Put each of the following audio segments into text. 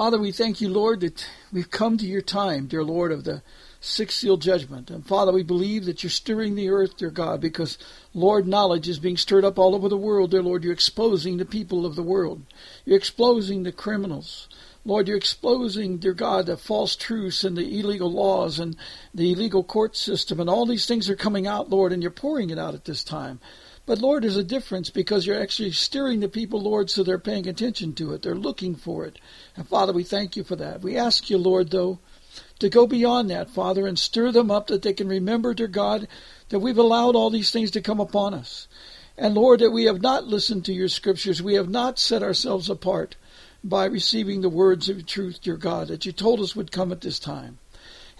Father, we thank you, Lord, that we've come to your time, dear Lord, of the sixth seal judgment. And Father, we believe that you're stirring the earth, dear God, because, Lord, knowledge is being stirred up all over the world, dear Lord. You're exposing the people of the world. You're exposing the criminals. Lord, you're exposing, dear God, the false truths and the illegal laws and the illegal court system, and all these things are coming out, Lord, and you're pouring it out at this time. But Lord, there's a difference because you're actually steering the people, Lord, so they're paying attention to it. They're looking for it. And Father, we thank you for that. We ask you, Lord, though, to go beyond that, Father, and stir them up that they can remember, dear God, that we've allowed all these things to come upon us. And Lord, that we have not listened to your scriptures. We have not set ourselves apart by receiving the words of truth, dear God, that you told us would come at this time.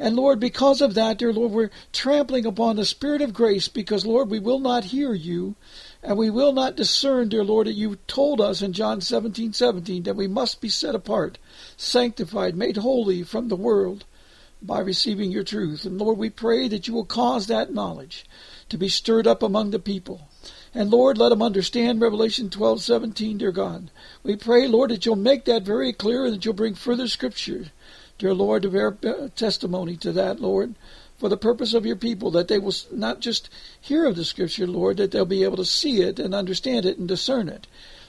And Lord, because of that, dear Lord, we're trampling upon the Spirit of grace because, Lord, we will not hear you and we will not discern, dear Lord, that you told us in John 17, 17 that we must be set apart, sanctified, made holy from the world by receiving your truth. And Lord, we pray that you will cause that knowledge to be stirred up among the people. And Lord, let them understand Revelation 12, 17, dear God. We pray, Lord, that you'll make that very clear and that you'll bring further scripture, dear Lord, to bear uh, testimony to that, Lord, for the purpose of your people, that they will not just hear of the scripture, Lord, that they'll be able to see it and understand it and discern it.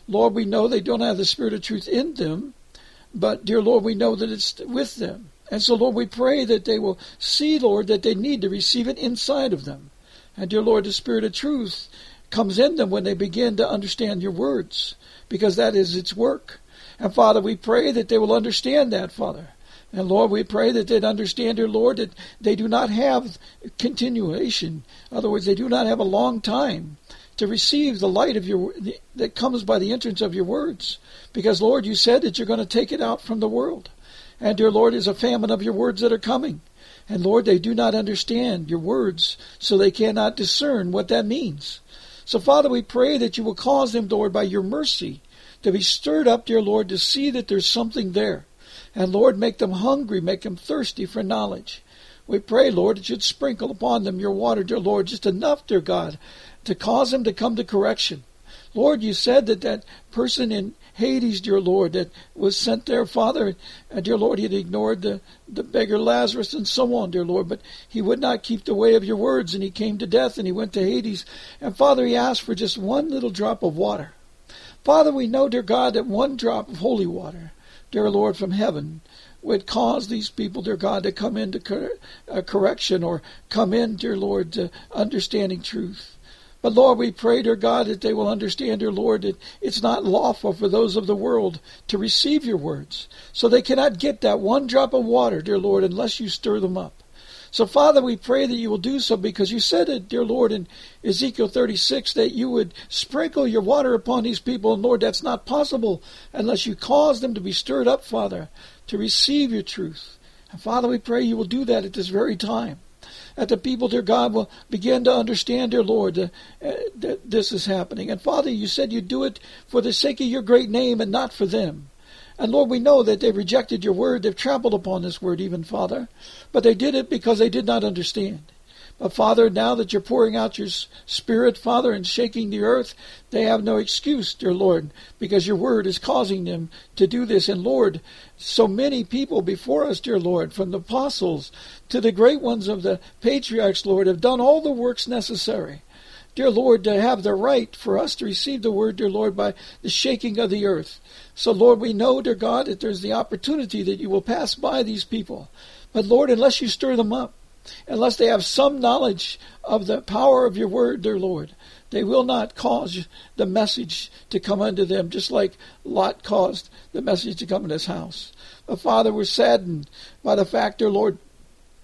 Lord, we know they don't have the spirit of truth in them, but dear Lord, we know that it's with them. And so, Lord, we pray that they will see, Lord, that they need to receive it inside of them. And dear Lord, the spirit of truth comes in them when they begin to understand your words, because that is its work. And Father, we pray that they will understand that, Father. And Lord, we pray that they'd understand, dear Lord, that they do not have continuation. In other words, they do not have a long time to receive the light of your that comes by the entrance of your words. Because Lord, you said that you're going to take it out from the world. And dear Lord, is a famine of your words that are coming. And Lord, they do not understand your words, so they cannot discern what that means. So, Father, we pray that you will cause them, Lord, by your mercy, to be stirred up, dear Lord, to see that there's something there. And, Lord, make them hungry, make them thirsty for knowledge. We pray, Lord, that you'd sprinkle upon them your water, dear Lord, just enough, dear God, to cause them to come to correction. Lord, you said that that person in Hades, dear Lord, that was sent there, Father. And dear Lord, he had ignored the, the beggar Lazarus and so on, dear Lord, but he would not keep the way of your words, and he came to death and he went to Hades. And Father, he asked for just one little drop of water. Father, we know, dear God, that one drop of holy water, dear Lord, from heaven, would cause these people, dear God, to come into cor- uh, correction or come in, dear Lord, to understanding truth. But Lord, we pray, dear God, that they will understand, dear Lord, that it's not lawful for those of the world to receive your words. So they cannot get that one drop of water, dear Lord, unless you stir them up. So, Father, we pray that you will do so because you said it, dear Lord, in Ezekiel 36 that you would sprinkle your water upon these people. And, Lord, that's not possible unless you cause them to be stirred up, Father, to receive your truth. And, Father, we pray you will do that at this very time that the people, dear God, will begin to understand, dear Lord, uh, that this is happening. And Father, you said you'd do it for the sake of your great name and not for them. And Lord, we know that they rejected your word. They've trampled upon this word, even, Father. But they did it because they did not understand. But Father, now that you're pouring out your Spirit, Father, and shaking the earth, they have no excuse, dear Lord, because your word is causing them to do this. And Lord, so many people before us, dear Lord, from the apostles to the great ones of the patriarchs, Lord, have done all the works necessary. Dear Lord, to have the right for us to receive the word, dear Lord, by the shaking of the earth. So, Lord, we know, dear God, that there's the opportunity that you will pass by these people. But, Lord, unless you stir them up, unless they have some knowledge of the power of your word, dear Lord, they will not cause the message to come unto them, just like Lot caused the message to come in his house. But Father, we're saddened by the fact, dear Lord,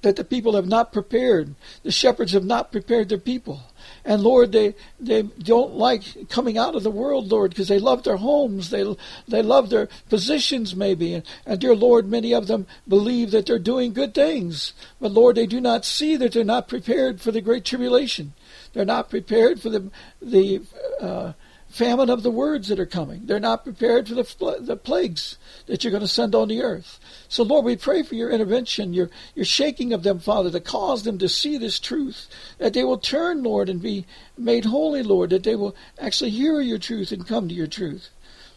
that the people have not prepared. The shepherds have not prepared their people. And Lord, they, they don't like coming out of the world, Lord, because they love their homes. They, they love their positions, maybe. And, and dear Lord, many of them believe that they're doing good things. But Lord, they do not see that they're not prepared for the great tribulation. They're not prepared for the, the, uh, famine of the words that are coming. They're not prepared for the, the plagues that you're going to send on the earth. So, Lord, we pray for your intervention, your, your shaking of them, Father, to cause them to see this truth, that they will turn, Lord, and be made holy, Lord, that they will actually hear your truth and come to your truth.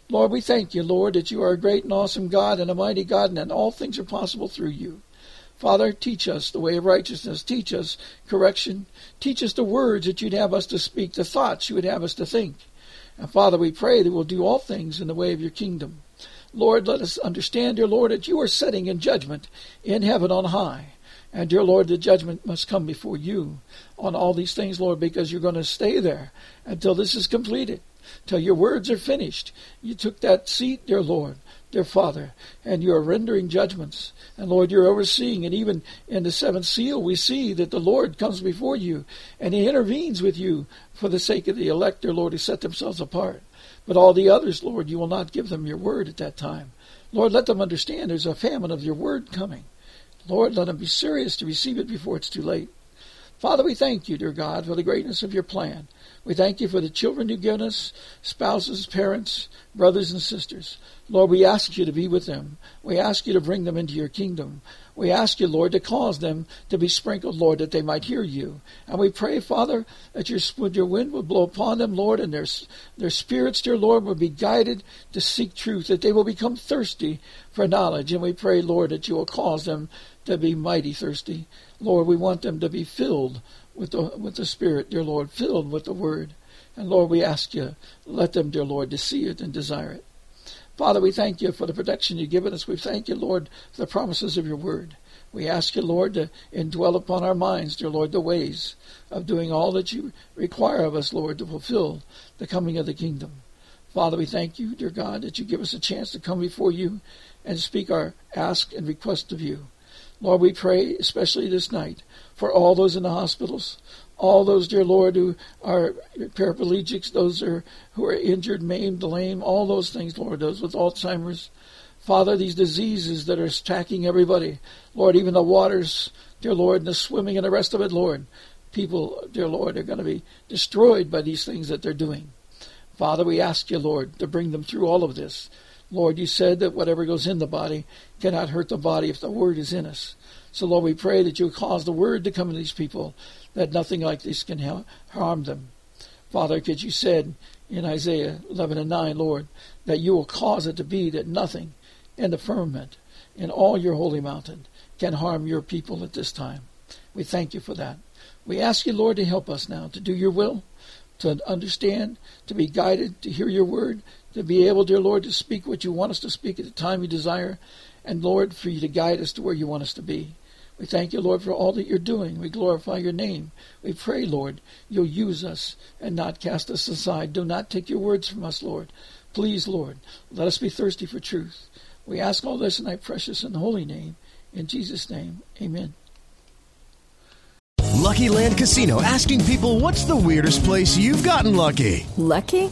Lord, we thank you, Lord, that you are a great and awesome God and a mighty God, and that all things are possible through you. Father, teach us the way of righteousness. Teach us correction. Teach us the words that you'd have us to speak, the thoughts you would have us to think. And Father, we pray that we'll do all things in the way of your kingdom. Lord, let us understand, dear Lord, that you are setting in judgment in heaven on high. And dear Lord, the judgment must come before you on all these things, Lord, because you're going to stay there until this is completed, till your words are finished. You took that seat, dear Lord, dear Father, and you are rendering judgments. And Lord, you're overseeing. And even in the seventh seal, we see that the Lord comes before you and he intervenes with you for the sake of the elect, dear Lord, who set themselves apart. But all the others, Lord, you will not give them your word at that time. Lord, let them understand there's a famine of your word coming. Lord, let them be serious to receive it before it's too late. Father, we thank you, dear God, for the greatness of your plan. We thank you for the children you've given us, spouses, parents, brothers, and sisters. Lord, we ask you to be with them. We ask you to bring them into your kingdom. We ask you, Lord, to cause them to be sprinkled, Lord, that they might hear you. And we pray, Father, that your, your wind would blow upon them, Lord, and their, their spirits, dear Lord, would be guided to seek truth, that they will become thirsty for knowledge. And we pray, Lord, that you will cause them to be mighty thirsty. Lord, we want them to be filled with the, with the Spirit, dear Lord, filled with the Word. And Lord, we ask you, let them, dear Lord, to see it and desire it. Father, we thank you for the protection you've given us. We thank you, Lord, for the promises of your word. We ask you, Lord, to indwell upon our minds, dear Lord, the ways of doing all that you require of us, Lord, to fulfill the coming of the kingdom. Father, we thank you, dear God, that you give us a chance to come before you and speak our ask and request of you. Lord, we pray, especially this night, for all those in the hospitals, all those, dear Lord, who are paraplegics, those are, who are injured, maimed, lame, all those things, Lord, those with Alzheimer's. Father, these diseases that are attacking everybody, Lord, even the waters, dear Lord, and the swimming and the rest of it, Lord, people, dear Lord, are going to be destroyed by these things that they're doing. Father, we ask you, Lord, to bring them through all of this. Lord, you said that whatever goes in the body cannot hurt the body if the word is in us. So, Lord, we pray that you cause the word to come to these people, that nothing like this can harm them. Father, because you said in Isaiah 11 and 9, Lord, that you will cause it to be that nothing in the firmament, in all your holy mountain, can harm your people at this time. We thank you for that. We ask you, Lord, to help us now to do your will, to understand, to be guided, to hear your word, to be able, dear Lord, to speak what you want us to speak at the time you desire, and Lord, for you to guide us to where you want us to be. We thank you, Lord, for all that you're doing. We glorify your name. We pray, Lord, you'll use us and not cast us aside. Do not take your words from us, Lord. Please, Lord, let us be thirsty for truth. We ask all this in thy precious and holy name. In Jesus' name, amen. Lucky Land Casino asking people what's the weirdest place you've gotten lucky? Lucky?